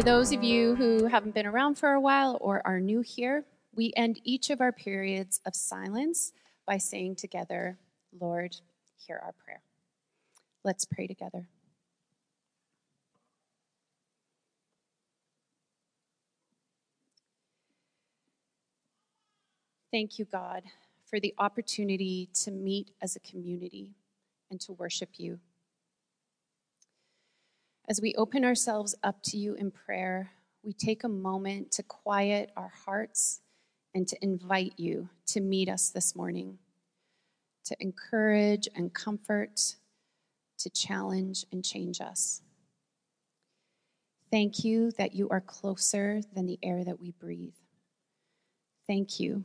For those of you who haven't been around for a while or are new here, we end each of our periods of silence by saying together, Lord, hear our prayer. Let's pray together. Thank you, God, for the opportunity to meet as a community and to worship you. As we open ourselves up to you in prayer, we take a moment to quiet our hearts and to invite you to meet us this morning, to encourage and comfort, to challenge and change us. Thank you that you are closer than the air that we breathe. Thank you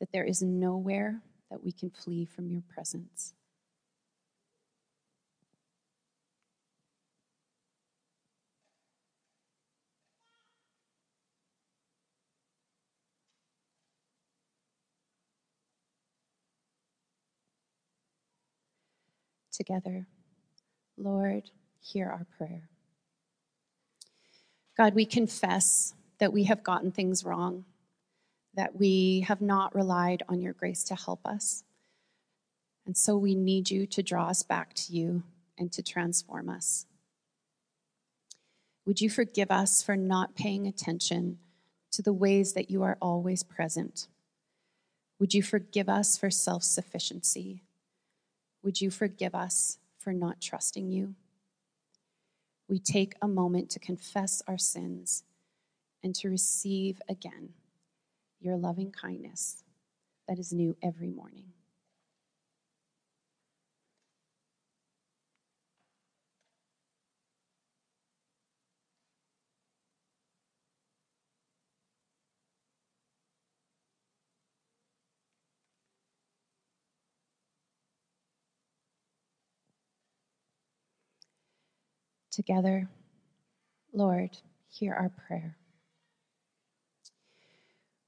that there is nowhere that we can flee from your presence. Together, Lord, hear our prayer. God, we confess that we have gotten things wrong that we have not relied on your grace to help us. And so we need you to draw us back to you and to transform us. Would you forgive us for not paying attention to the ways that you are always present? Would you forgive us for self sufficiency? Would you forgive us for not trusting you? We take a moment to confess our sins and to receive again your loving kindness that is new every morning. Together, Lord, hear our prayer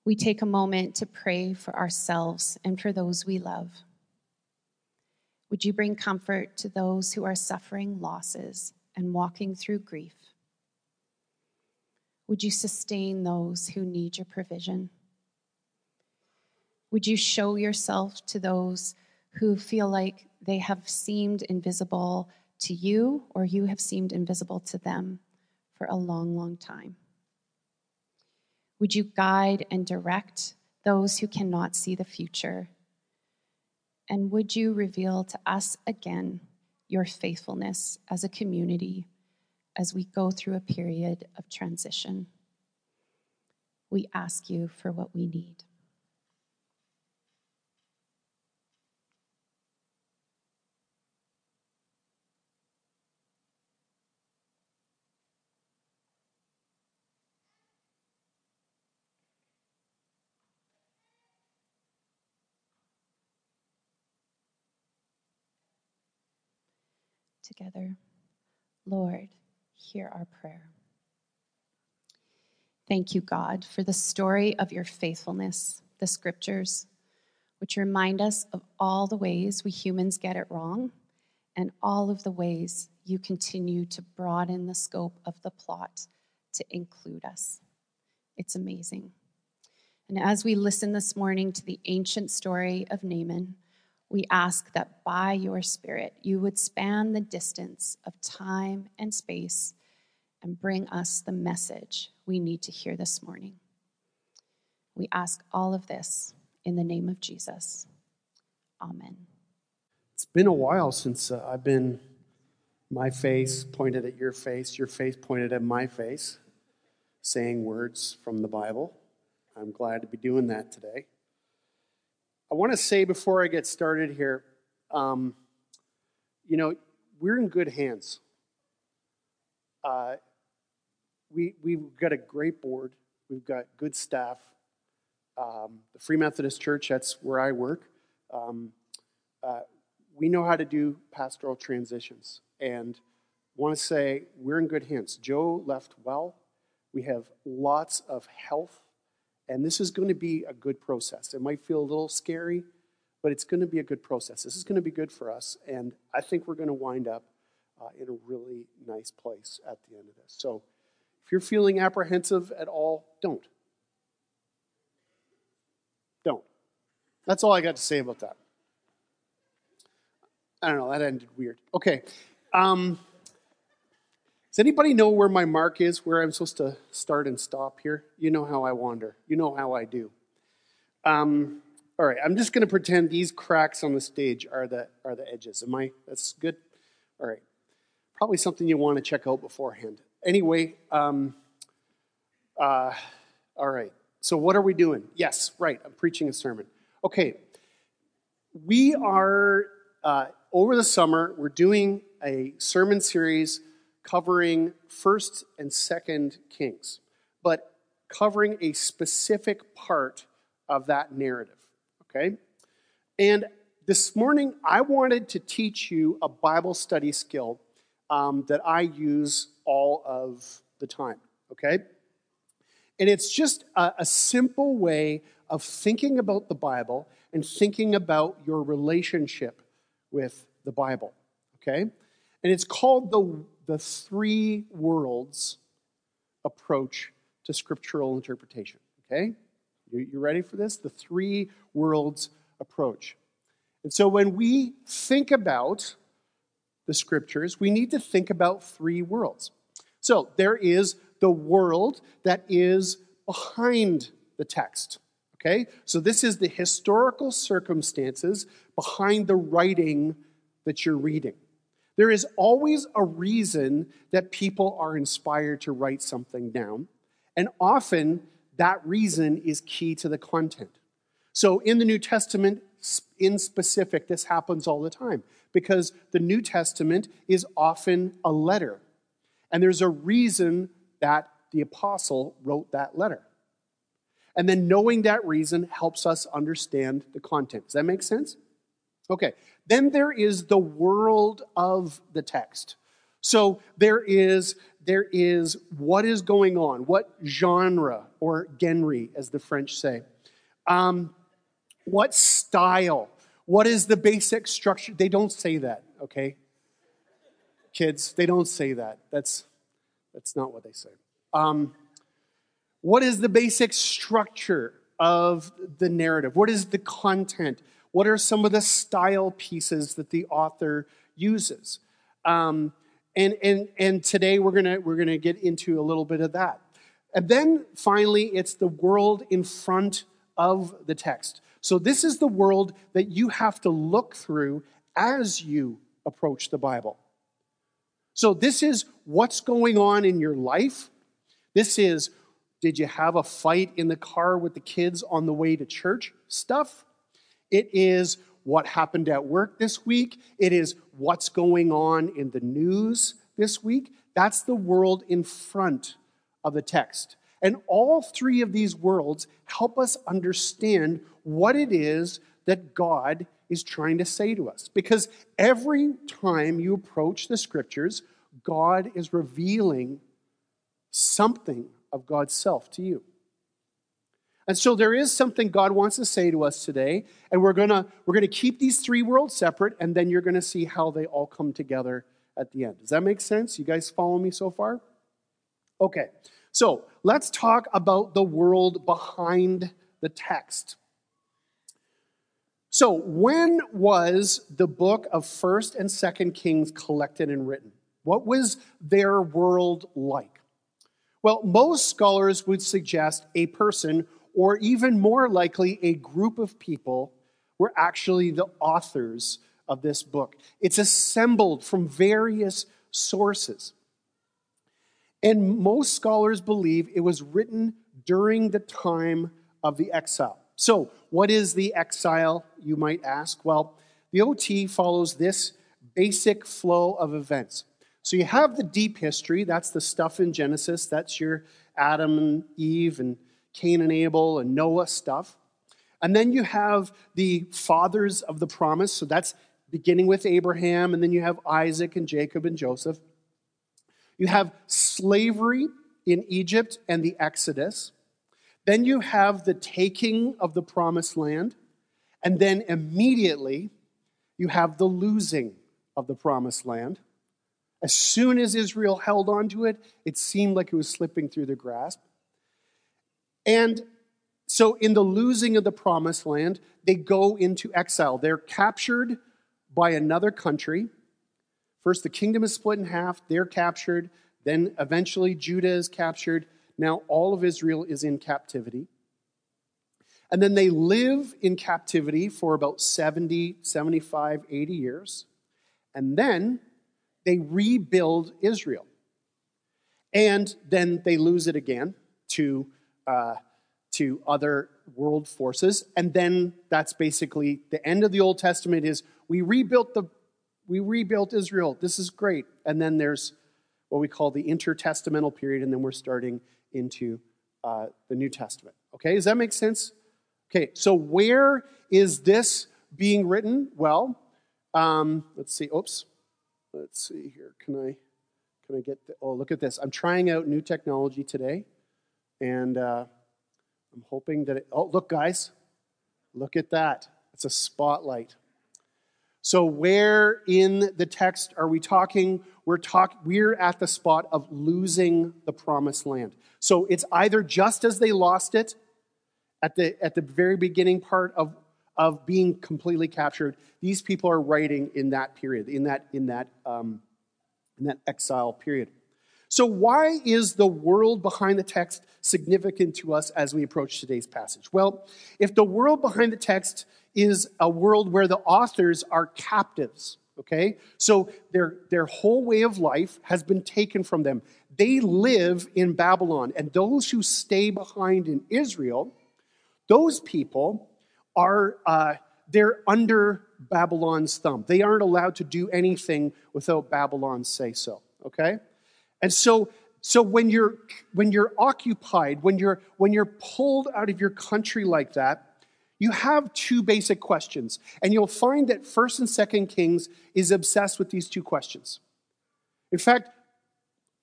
we take a moment to pray for ourselves and for those we love. Would you bring comfort to those who are suffering losses and walking through grief? Would you sustain those who need your provision? Would you show yourself to those who feel like they have seemed invisible to you or you have seemed invisible to them for a long, long time? Would you guide and direct those who cannot see the future? And would you reveal to us again your faithfulness as a community as we go through a period of transition? We ask you for what we need. Together. Lord, hear our prayer. Thank you, God, for the story of your faithfulness, the scriptures, which remind us of all the ways we humans get it wrong and all of the ways you continue to broaden the scope of the plot to include us. It's amazing. And as we listen this morning to the ancient story of Naaman, we ask that by your Spirit, you would span the distance of time and space and bring us the message we need to hear this morning. We ask all of this in the name of Jesus. Amen. It's been a while since uh, I've been my face pointed at your face, your face pointed at my face, saying words from the Bible. I'm glad to be doing that today. I want to say before I get started here, um, you know, we're in good hands. Uh, we, we've got a great board, we've got good staff. Um, the Free Methodist Church, that's where I work. Um, uh, we know how to do pastoral transitions. And want to say we're in good hands. Joe left well. We have lots of health and this is going to be a good process. It might feel a little scary, but it's going to be a good process. This is going to be good for us. And I think we're going to wind up uh, in a really nice place at the end of this. So If you're feeling apprehensive at all, don't. Don't. That's all I got to say about that. I don't know, that ended weird. Okay. Um, does anybody know where my mark is, where I'm supposed to start and stop here? You know how I wander. You know how I do. Um, all right, I'm just going to pretend these cracks on the stage are the, are the edges. Am I? That's good? All right. Probably something you want to check out beforehand. Anyway, um, uh, all right. So, what are we doing? Yes, right. I'm preaching a sermon. Okay. We are, uh, over the summer, we're doing a sermon series covering 1st and 2nd Kings, but covering a specific part of that narrative. Okay? And this morning, I wanted to teach you a Bible study skill um, that I use all of the time. Okay? And it's just a, a simple way of thinking about the Bible and thinking about your relationship with the Bible. Okay? And it's called the, the three worlds approach to scriptural interpretation. Okay? You, you ready for this? The three worlds approach. And so when we think about the scriptures, we need to think about three worlds. So there is the world that is behind the text. Okay? So this is the historical circumstances behind the writing that you're reading. There is always a reason that people are inspired to write something down, and often that reason is key to the content. So in the New Testament, in specific, this happens all the time because the New Testament is often a letter. And there's a reason that the apostle wrote that letter. And then knowing that reason helps us understand the content. Does that make sense? Okay. Then there is the world of the text. So there is there is what is going on, what genre or genre, as the French say, um, what style, what is the basic structure. They don't say that, okay, kids. They don't say that. That's that's not what they say. Um, what is the basic structure of the narrative? What is the content? What are some of the style pieces that the author uses? Um, and, and, and today we're going we're gonna get into a little bit of that. And then finally, it's the world in front of the text. So this is the world that you have to look through as you approach the Bible. So this is what's going on in your life. This is did you have a fight in the car with the kids on the way to church stuff? It is what happened at work this week. It is what's going on in the news this week. That's the world in front of the text. And all three of these worlds help us understand what it is that God is trying to say to us. Because every time you approach the scriptures, God is revealing something of God's self to you. And so there is something God wants to say to us today, and we're going to we're going to keep these three worlds separate and then you're going to see how they all come together at the end. Does that make sense? You guys follow me so far? Okay. So, let's talk about the world behind the text. So, when was the book of 1st and 2nd Kings collected and written? What was their world like? Well, most scholars would suggest a person or even more likely, a group of people were actually the authors of this book. It's assembled from various sources. And most scholars believe it was written during the time of the exile. So, what is the exile, you might ask? Well, the OT follows this basic flow of events. So, you have the deep history, that's the stuff in Genesis, that's your Adam and Eve and Cain and Abel and Noah stuff. And then you have the fathers of the promise. So that's beginning with Abraham, and then you have Isaac and Jacob and Joseph. You have slavery in Egypt and the Exodus. Then you have the taking of the promised land. And then immediately you have the losing of the promised land. As soon as Israel held onto it, it seemed like it was slipping through their grasp. And so, in the losing of the promised land, they go into exile. They're captured by another country. First, the kingdom is split in half, they're captured. Then, eventually, Judah is captured. Now, all of Israel is in captivity. And then they live in captivity for about 70, 75, 80 years. And then they rebuild Israel. And then they lose it again to, uh, to other world forces. And then that's basically the end of the Old Testament is we rebuilt the we rebuilt Israel. This is great. And then there's what we call the intertestamental period, and then we're starting into uh, the New Testament. Okay, does that make sense? Okay, so where is this being written? Well, um, let's see. Oops. Let's see here. Can I can I get? The, oh, look at this. I'm trying out new technology today, and uh, I'm hoping that. It, oh, look, guys, look at that. It's a spotlight. So, where in the text are we talking? We're talk, We're at the spot of losing the promised land. So it's either just as they lost it at the, at the very beginning part of, of being completely captured, these people are writing in that period, in that, in that, um, in that exile period. So, why is the world behind the text significant to us as we approach today's passage? Well, if the world behind the text is a world where the authors are captives, okay? So, their, their whole way of life has been taken from them. They live in Babylon, and those who stay behind in Israel those people are uh, they're under Babylon's thumb. They aren't allowed to do anything without Babylon's say so. Okay, and so so when you're when you're occupied, when you're when you're pulled out of your country like that, you have two basic questions, and you'll find that First and Second Kings is obsessed with these two questions. In fact,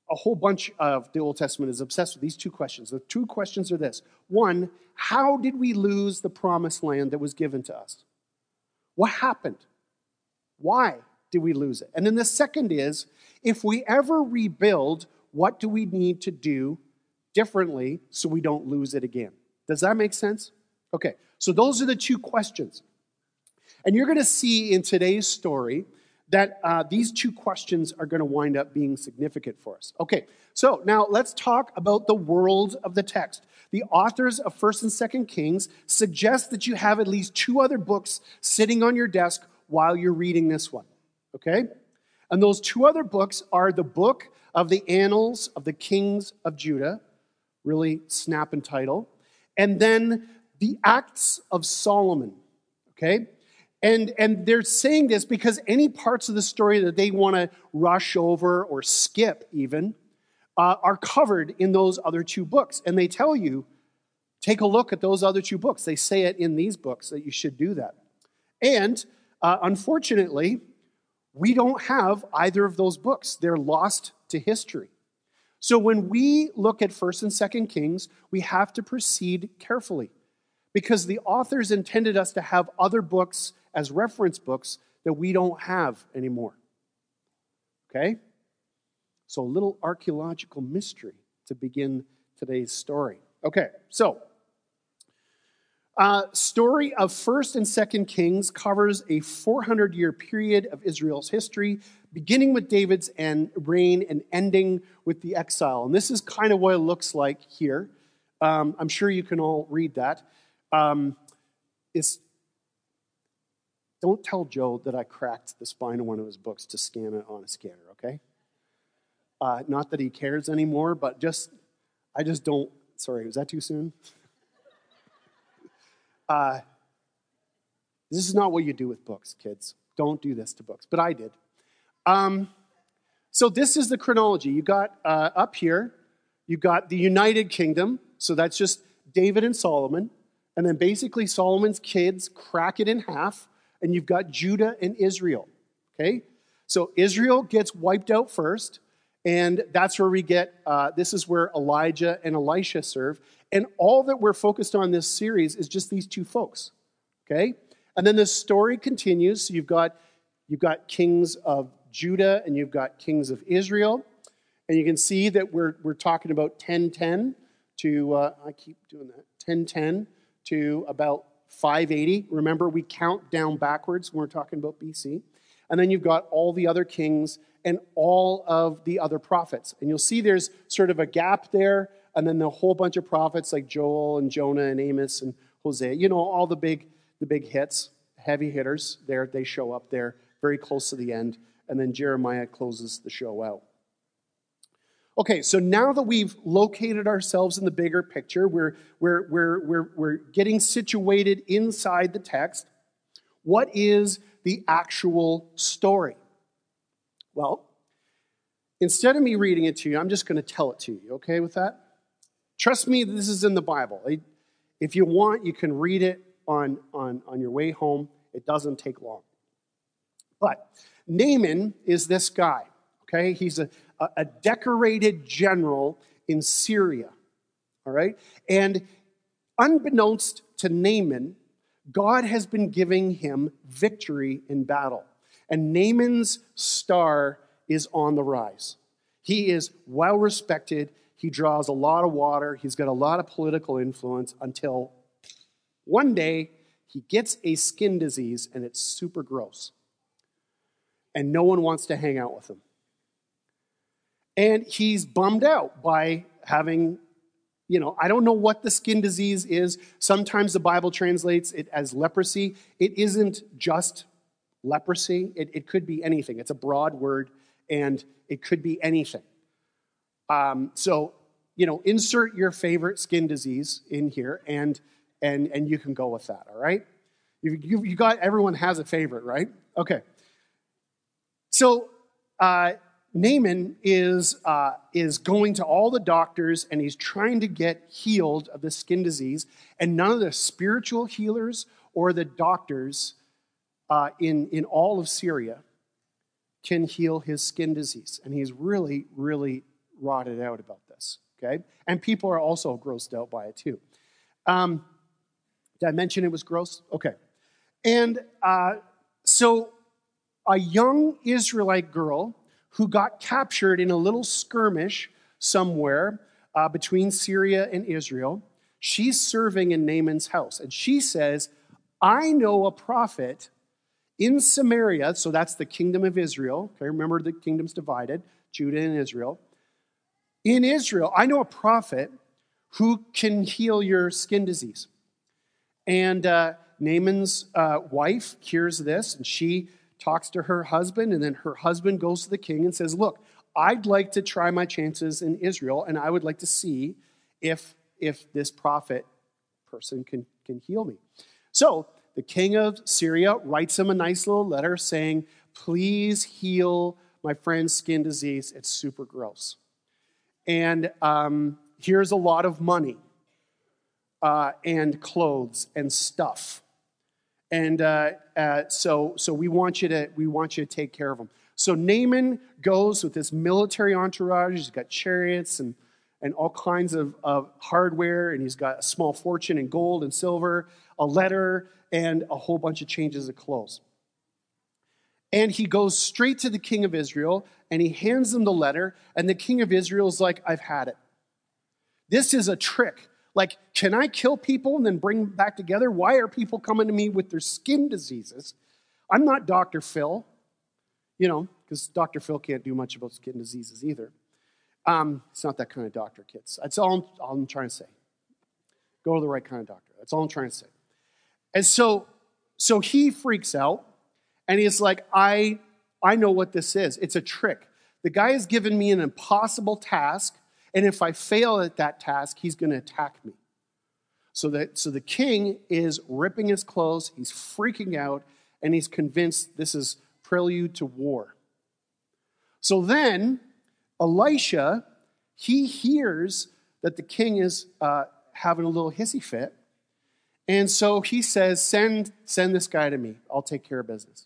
a whole bunch of the Old Testament is obsessed with these two questions. The two questions are this one, how did we lose the promised land that was given to us? What happened? Why did we lose it? And then the second is, if we ever rebuild, what do we need to do differently so we don't lose it again? Does that make sense? Okay, so those are the two questions. And you're going to see in today's story that uh, these two questions are going to wind up being significant for us. Okay, so now let's talk about the world of the text. The authors of 1st and 2nd Kings suggest that you have at least two other books sitting on your desk while you're reading this one. Okay? And those two other books are the book of the Annals of the Kings of Judah, really snap and title, and then the Acts of Solomon. Okay? And, and they're saying this because any parts of the story that they want to rush over or skip, even, uh, are covered in those other two books. And they tell you, take a look at those other two books. They say it in these books that you should do that. And uh, unfortunately, we don't have either of those books, they're lost to history. So when we look at 1st and 2nd Kings, we have to proceed carefully because the authors intended us to have other books as reference books that we don't have anymore. Okay? So, a little archaeological mystery to begin today's story. Okay, so uh, story of First and Second Kings covers a 400 year period of Israel's history, beginning with David's end, reign and ending with the exile. And this is kind of what it looks like here. Um, I'm sure you can all read that. Um, it's don't tell Joe that I cracked the spine of one of his books to scan it on a scanner, okay? Uh, not that he cares anymore, but just, I just don't. Sorry, was that too soon? Uh, this is not what you do with books, kids. Don't do this to books, but I did. Um, so this is the chronology. You got uh, up here, you got the United Kingdom. So that's just David and Solomon. And then basically Solomon's kids crack it in half and you've got Judah and Israel. Okay? So Israel gets wiped out first, and that's where we get uh, this is where Elijah and Elisha serve. And all that we're focused on this series is just these two folks. Okay? And then the story continues. So you've got you've got kings of Judah and you've got kings of Israel. And you can see that we're, we're talking about 1010 to, uh, I keep doing that, 1010 to about 580. Remember, we count down backwards when we're talking about BC. And then you've got all the other kings and all of the other prophets. And you'll see there's sort of a gap there, and then the whole bunch of prophets like Joel and Jonah and Amos and Hosea. You know, all the big, the big hits, heavy hitters there, they show up there very close to the end. And then Jeremiah closes the show out. Okay, so now that we've located ourselves in the bigger picture, we're, we're, we're, we're, we're getting situated inside the text. What is the actual story? Well, instead of me reading it to you, I'm just going to tell it to you, okay, with that? Trust me, this is in the Bible. If you want, you can read it on, on, on your way home. It doesn't take long. But Naaman is this guy, okay? He's a, a decorated general in Syria, all right? And unbeknownst to Naaman, God has been giving him victory in battle. And Naaman's star is on the rise. He is well respected. He draws a lot of water. He's got a lot of political influence until one day he gets a skin disease and it's super gross. And no one wants to hang out with him. And he's bummed out by having, you know, I don't know what the skin disease is. Sometimes the Bible translates it as leprosy. It isn't just leprosy, it, it could be anything. It's a broad word, and it could be anything. Um, so, you know, insert your favorite skin disease in here, and and and you can go with that. All right, you you, you got everyone has a favorite, right? Okay. So. Uh, Naaman is, uh, is going to all the doctors and he's trying to get healed of the skin disease, and none of the spiritual healers or the doctors uh, in, in all of Syria can heal his skin disease. And he's really, really rotted out about this, okay? And people are also grossed out by it too. Um, did I mention it was gross? Okay. And uh, so a young Israelite girl who got captured in a little skirmish somewhere uh, between Syria and Israel. She's serving in Naaman's house, and she says, I know a prophet in Samaria, so that's the kingdom of Israel. Okay, remember the kingdom's divided Judah and Israel. In Israel, I know a prophet who can heal your skin disease. And uh, Naaman's uh, wife hears this, and she talks to her husband, and then her husband goes to the king and says, Look, I'd like to try my chances in Israel, and I would like to see if, if this prophet person can, can heal me. So the king of Syria writes him a nice little letter saying, Please heal my friend's skin disease. It's super gross. And um, here's a lot of money uh, and clothes and stuff and uh, uh, so so we want you to we want you to take care of them. So Naaman goes with this military entourage. He's got chariots and and all kinds of, of hardware, and he's got a small fortune in gold and silver, a letter, and a whole bunch of changes of clothes. And he goes straight to the king of Israel and he hands him the letter, and the king of Israel is like, I've had it. This is a trick. Like, can I kill people and then bring them back together? Why are people coming to me with their skin diseases? I'm not Dr. Phil, you know, because Dr. Phil can't do much about skin diseases either. Um, it's not that kind of doctor, kids. That's all I'm, all I'm trying to say. Go to the right kind of doctor. That's all I'm trying to say. And so, so he freaks out and he's like, I, I know what this is. It's a trick. The guy has given me an impossible task and if I fail at that task, he's going to attack me. So, that, so the king is ripping his clothes, he's freaking out, and he's convinced this is prelude to war. So then, Elisha, he hears that the king is uh, having a little hissy fit. And so he says, send, send this guy to me. I'll take care of business.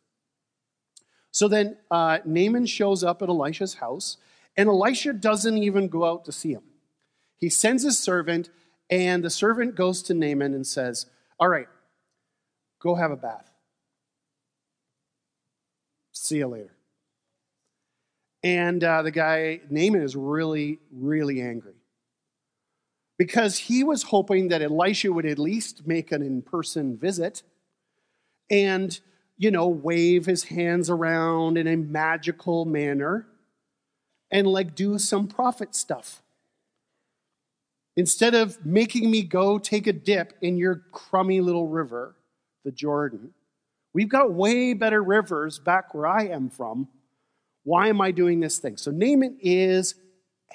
So then uh, Naaman shows up at Elisha's house, and Elisha doesn't even go out to see him. He sends his servant, and the servant goes to Naaman and says, All right, go have a bath. See you later. And uh, the guy, Naaman, is really, really angry because he was hoping that Elisha would at least make an in person visit and, you know, wave his hands around in a magical manner and like do some prophet stuff. Instead of making me go take a dip in your crummy little river, the Jordan, we've got way better rivers back where I am from. Why am I doing this thing? So Naaman is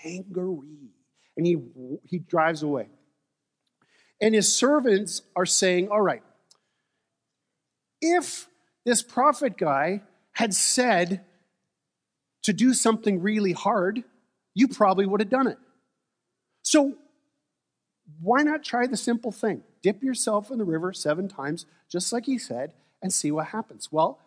angry and he, he drives away. And his servants are saying, All right, if this prophet guy had said to do something really hard, you probably would have done it. So why not try the simple thing? Dip yourself in the river seven times, just like he said, and see what happens. Well,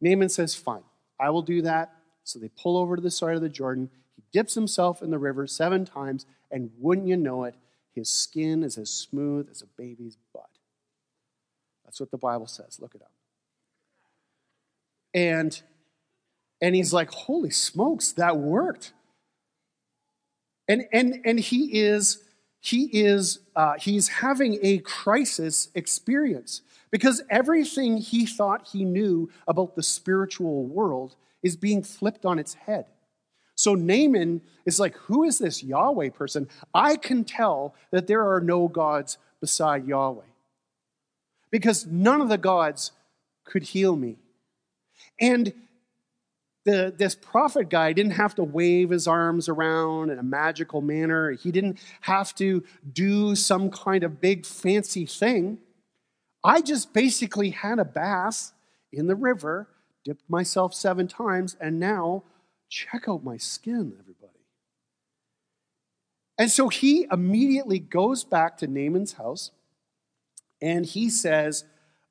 Naaman says, Fine, I will do that. So they pull over to the side of the Jordan. He dips himself in the river seven times, and wouldn't you know it, his skin is as smooth as a baby's butt. That's what the Bible says. Look it up. And and he's like, "Holy smokes, that worked." And and and he is he is uh, he's having a crisis experience because everything he thought he knew about the spiritual world is being flipped on its head. So Naaman is like, Who is this Yahweh person? I can tell that there are no gods beside Yahweh because none of the gods could heal me. And the, this prophet guy didn't have to wave his arms around in a magical manner. He didn't have to do some kind of big fancy thing. I just basically had a bath in the river, dipped myself seven times, and now check out my skin, everybody. And so he immediately goes back to Naaman's house and he says,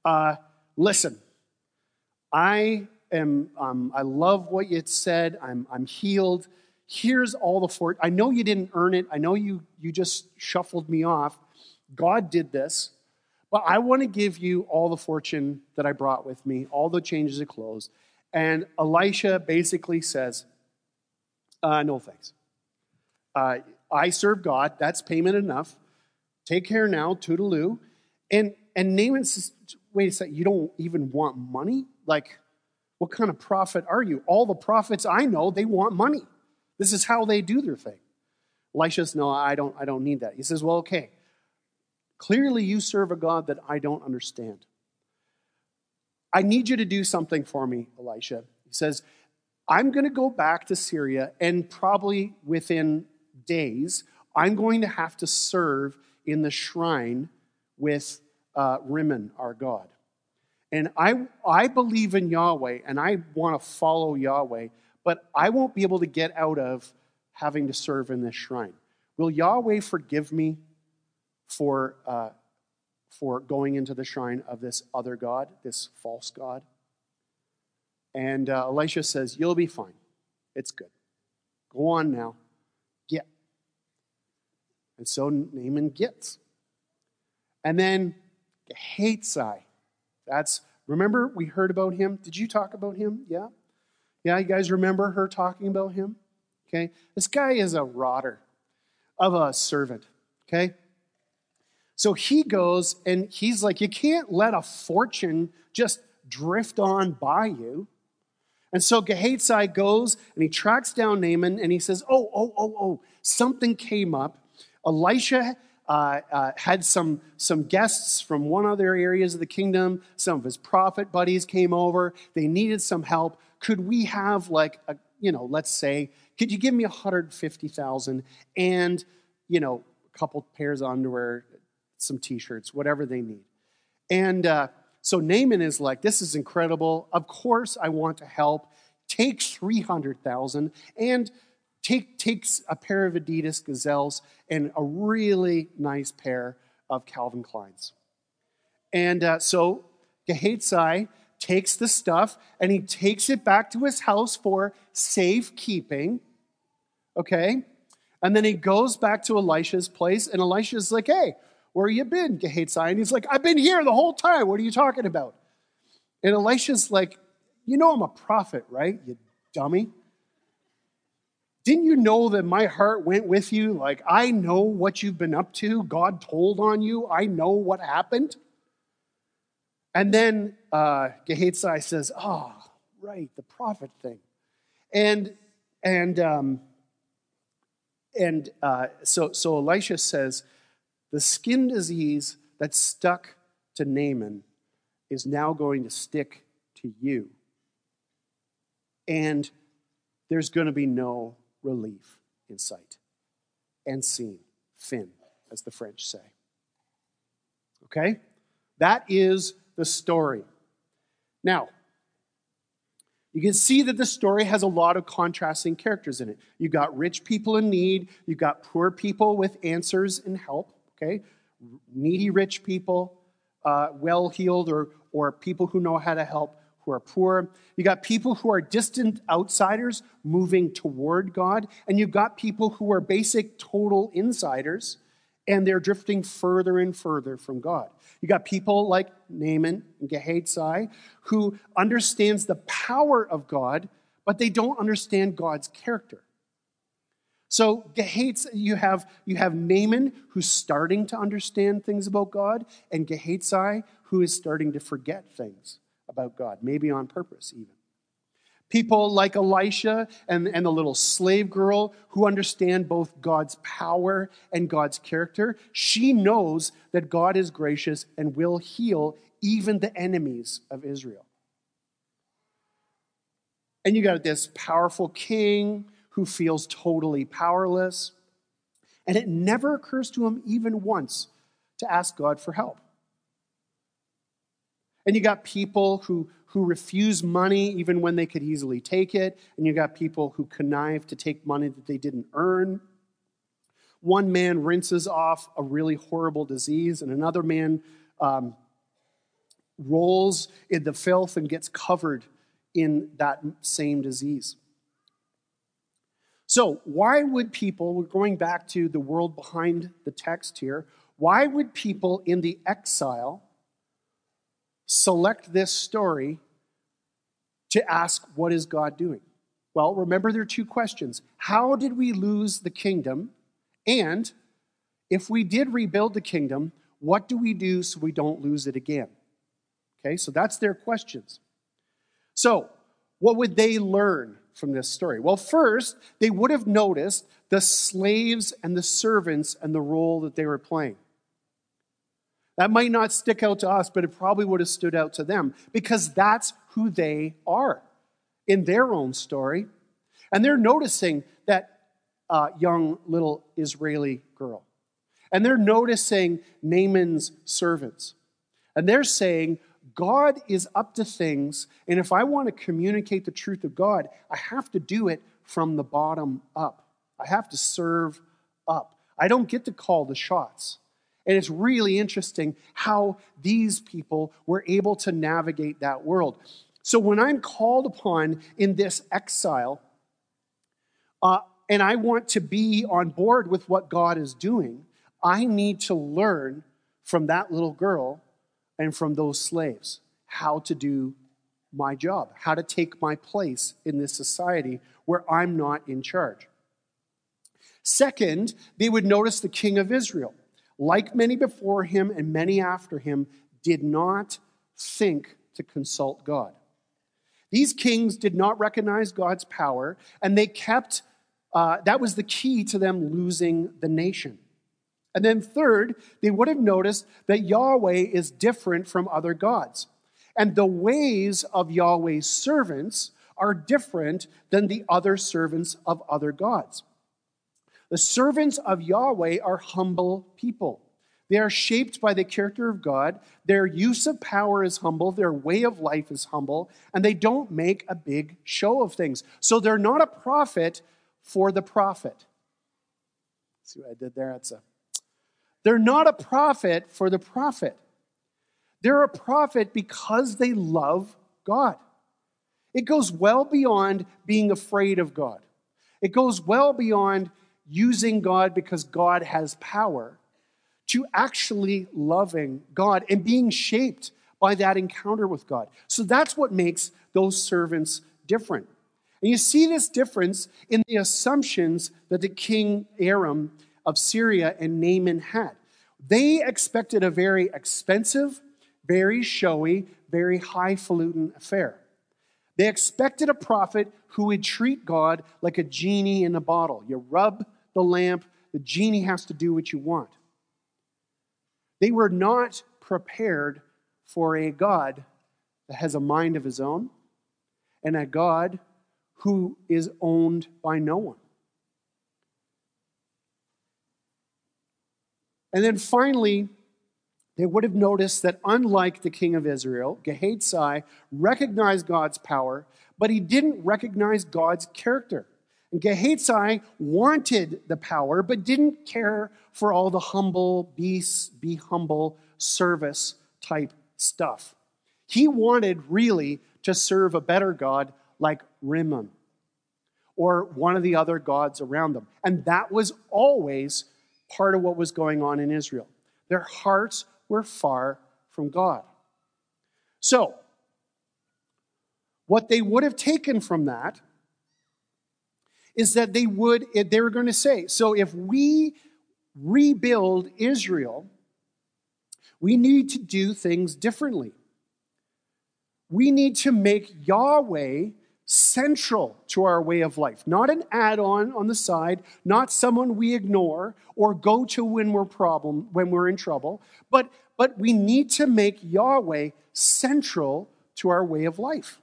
uh, Listen, I am, um, I love what you said. I'm, I'm healed. Here's all the fort. I know you didn't earn it. I know you, you just shuffled me off. God did this. But I want to give you all the fortune that I brought with me, all the changes of clothes. And Elisha basically says, uh, No thanks. Uh, I serve God. That's payment enough. Take care now, toodaloo. And, and Naaman says, Wait a second, you don't even want money? Like, what kind of prophet are you? All the prophets I know, they want money. This is how they do their thing. Elisha says, No, I don't, I don't need that. He says, Well, okay. Clearly, you serve a God that I don't understand. I need you to do something for me, Elisha. He says, I'm going to go back to Syria, and probably within days, I'm going to have to serve in the shrine with uh, Rimmon, our God. And I, I believe in Yahweh and I want to follow Yahweh, but I won't be able to get out of having to serve in this shrine. Will Yahweh forgive me for, uh, for going into the shrine of this other God, this false God? And uh, Elisha says, You'll be fine. It's good. Go on now. Get. And so Naaman gets. And then Gehazi that's, remember we heard about him? Did you talk about him? Yeah? Yeah, you guys remember her talking about him? Okay? This guy is a rotter of a servant. Okay? So he goes and he's like, You can't let a fortune just drift on by you. And so Gehazi goes and he tracks down Naaman and he says, Oh, oh, oh, oh, something came up. Elisha uh, uh, had some, some guests from one other areas of the kingdom. Some of his prophet buddies came over. They needed some help. Could we have like a, you know, let's say, could you give me 150,000 and, you know, a couple pairs of underwear, some t-shirts, whatever they need. And uh, so Naaman is like, this is incredible. Of course I want to help. Take 300,000 and take, takes a pair of Adidas Gazelles and a really nice pair of Calvin Kleins. And uh, so Gehazi takes the stuff and he takes it back to his house for safekeeping. Okay? And then he goes back to Elisha's place, and Elisha's like, hey, where you been, Gehazi? And he's like, I've been here the whole time. What are you talking about? And Elisha's like, you know I'm a prophet, right, you dummy? Didn't you know that my heart went with you? Like, I know what you've been up to. God told on you. I know what happened. And then uh, Gehazi says, Oh, right, the prophet thing. And, and, um, and uh, so, so Elisha says, The skin disease that stuck to Naaman is now going to stick to you. And there's going to be no relief in sight and seen, fin, as the French say. Okay? That is the story. Now, you can see that the story has a lot of contrasting characters in it. You've got rich people in need, you've got poor people with answers and help, okay? Needy rich people, uh, well heeled, or, or people who know how to help who are poor. You got people who are distant outsiders moving toward God. And you've got people who are basic total insiders and they're drifting further and further from God. You got people like Naaman and Gehazi who understands the power of God, but they don't understand God's character. So Gehazi, you have you have Naaman who's starting to understand things about God, and Gehazi who is starting to forget things about God, maybe on purpose even. People like Elisha and, and the little slave girl who understand both God's power and God's character. She knows that God is gracious and will heal even the enemies of Israel. And you got this powerful king who feels totally powerless. And it never occurs to him even once to ask God for help. And you got people who, who refuse money even when they could easily take it. And you got people who connive to take money that they didn't earn. One man rinses off a really horrible disease, and another man um, rolls in the filth and gets covered in that same disease. So, why would people, we're going back to the world behind the text here, why would people in the exile select this story to ask, What is God doing? Well, remember there are two questions. How did we lose the kingdom? And if we did rebuild the kingdom, what do we do so we don't lose it again? Okay, so that's their questions. So, what would they learn from this story? Well, first, they would have noticed the slaves and the servants and the role that they were playing. That might not stick out to us, but it probably would have stood out to them because that's who they are in their own story. And they're noticing that uh, young little Israeli girl. And they're noticing Naaman's servants. And they're saying, God is up to things, and if I want to communicate the truth of God, I have to do it from the bottom up. I have to serve up. I don't get to call the shots. And it's really interesting how these people were able to navigate that world. So when I'm called upon in this exile, uh, and I want to be on board with what God is doing, I need to learn from that little girl and from those slaves how to do my job, how to take my place in this society where I'm not in charge. Second, they would notice the king of Israel like many before him and many after him, did not think to consult God. These kings did not recognize God's power, and they kept, uh, that was the key to them losing the nation. And then, third, they would have noticed that Yahweh is different from other gods. And the ways of Yahweh's servants are different than the other servants of other gods. The servants of Yahweh are humble people. They are shaped by the character of God. Their use of power is humble. Their way of life is humble. And they don't make a big show of things. So they're not a prophet for the prophet. See what I did there? That's a. They're not a prophet for the prophet. They're a prophet because they love God. It goes well beyond being afraid of God. It goes well beyond using God because God has power to actually loving God and being shaped by that encounter with God. So that's what makes those servants different. And you see this difference in the assumptions that the king Aram of Syria and Naaman had. They expected a very expensive, very showy, very highfalutin affair. They expected a prophet who would treat God like a genie in a bottle. You rub the lamp, the genie has to do what you want. They were not prepared for a God that has a mind of his own and a God who is owned by no one. And then finally, they would have noticed that unlike the king of Israel, Gehazi recognized God's power, but he didn't recognize God's character. And Gehazi wanted the power, but didn't care for all the humble, be, be humble service type stuff. He wanted really to serve a better God like Rimmon or one of the other gods around them. And that was always part of what was going on in Israel. Their hearts were far from God. So, what they would have taken from that is that they would they were going to say so if we rebuild Israel we need to do things differently we need to make Yahweh central to our way of life, not an add on on the side, not someone we ignore or go to when we're problem when we're in trouble, but but we need to make Yahweh central to our way of life.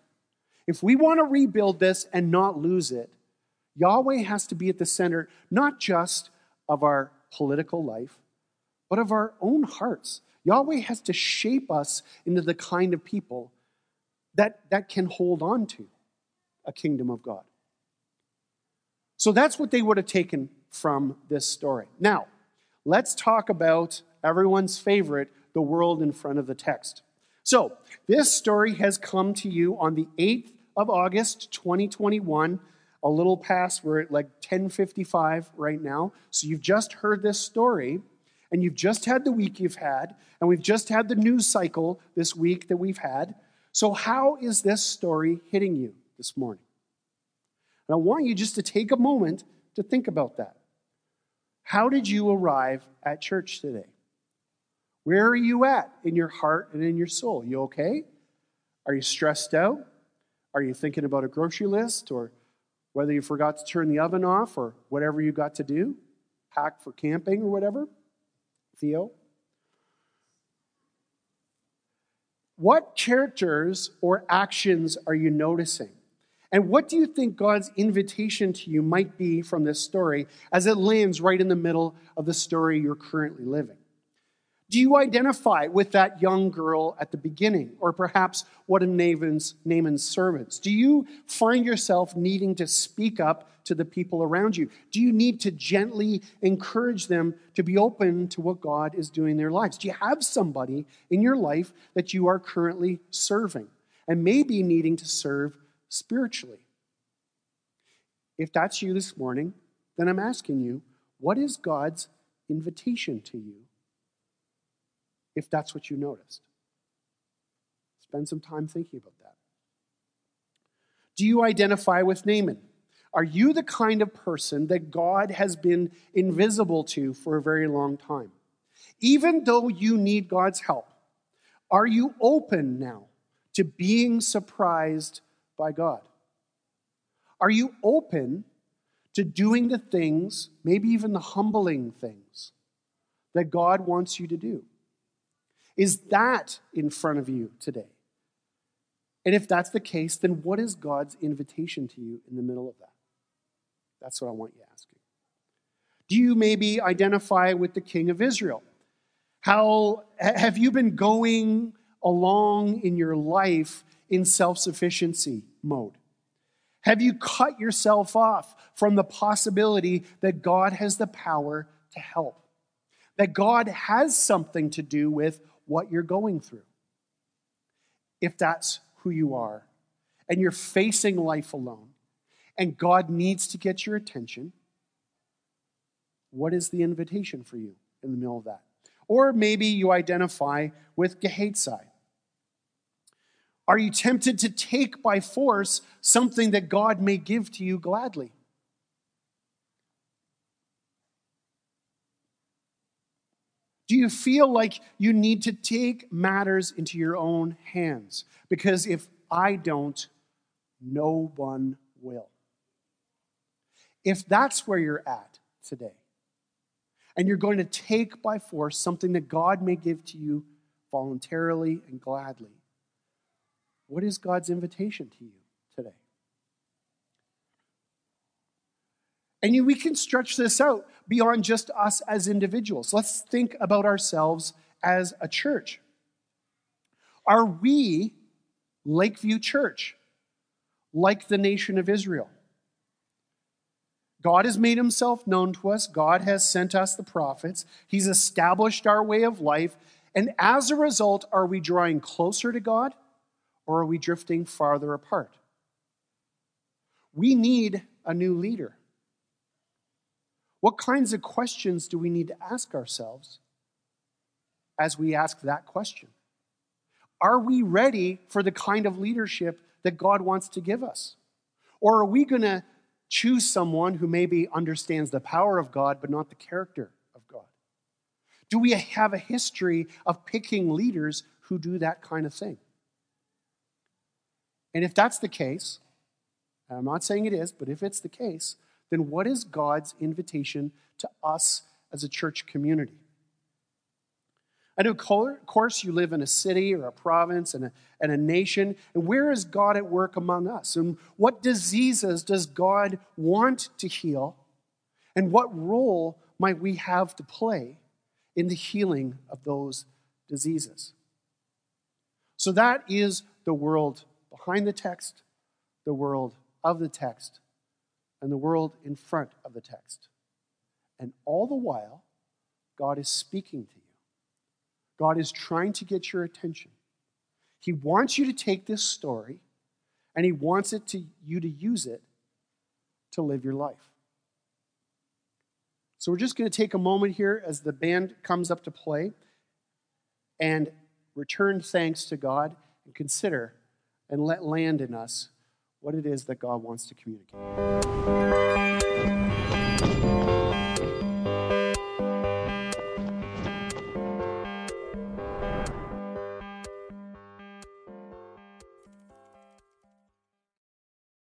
If we want to rebuild this and not lose it, Yahweh has to be at the center not just of our political life, but of our own hearts. Yahweh has to shape us into the kind of people that, that can hold on to a kingdom of God. So that's what they would have taken from this story. Now, let's talk about everyone's favorite, the world in front of the text. So, this story has come to you on the 8th of August, 2021, a little past, we're at like 1055 right now. So, you've just heard this story, and you've just had the week you've had, and we've just had the news cycle this week that we've had. So, how is this story hitting you? this morning. And I want you just to take a moment to think about that. How did you arrive at church today? Where are you at in your heart and in your soul? You okay? Are you stressed out? Are you thinking about a grocery list or whether you forgot to turn the oven off or whatever you got to do? Pack for camping or whatever? Theo? What characters or actions are you noticing? And what do you think God's invitation to you might be from this story as it lands right in the middle of the story you're currently living? Do you identify with that young girl at the beginning, or perhaps one of Naaman's, Naaman's servants? Do you find yourself needing to speak up to the people around you? Do you need to gently encourage them to be open to what God is doing in their lives? Do you have somebody in your life that you are currently serving and maybe needing to serve spiritually. If that's you this morning, then I'm asking you, what is God's invitation to you if that's what you noticed? Spend some time thinking about that. Do you identify with Naaman? Are you the kind of person that God has been invisible to for a very long time? Even though you need God's help, are you open now to being surprised by God? Are you open to doing the things, maybe even the humbling things, that God wants you to do? Is that in front of you today? And if that's the case, then what is God's invitation to you in the middle of that? That's what I want you asking. Do you maybe identify with the king of Israel? How have you been going along in your life in self sufficiency mode? Have you cut yourself off from the possibility that God has the power to help? That God has something to do with what you're going through? If that's who you are, and you're facing life alone, and God needs to get your attention, what is the invitation for you in the middle of that? Or maybe you identify with Gehazi Are you tempted to take by force something that God may give to you gladly? Do you feel like you need to take matters into your own hands? Because if I don't, no one will. If that's where you're at today, and you're going to take by force something that God may give to you voluntarily and gladly, what is God's invitation to you today? And we can stretch this out beyond just us as individuals. Let's think about ourselves as a church. Are we, Lakeview Church, like the nation of Israel? God has made himself known to us. God has sent us the prophets. He's established our way of life. And as a result, are we drawing closer to God or are we drifting farther apart? We need a new leader. What kinds of questions do we need to ask ourselves as we ask that question? Are we ready for the kind of leadership that God wants to give us? Or are we going to choose someone who maybe understands the power of God but not the character of God? Do we have a history of picking leaders who do that kind of thing? And if that's the case, I'm not saying it is, but if it's the case, then what is God's invitation to us as a church community? I know, of course, you live in a city or a province and a, and a nation. And where is God at work among us? And what diseases does God want to heal? And what role might we have to play in the healing of those diseases? So that is the world behind the text, the world of the text, and the world in front of the text. And all the while, God is speaking to you. God is trying to get your attention. He wants you to take this story and he wants it to you to use it to live your life. So we're just going to take a moment here as the band comes up to play and return thanks to God and consider and let land in us what it is that God wants to communicate.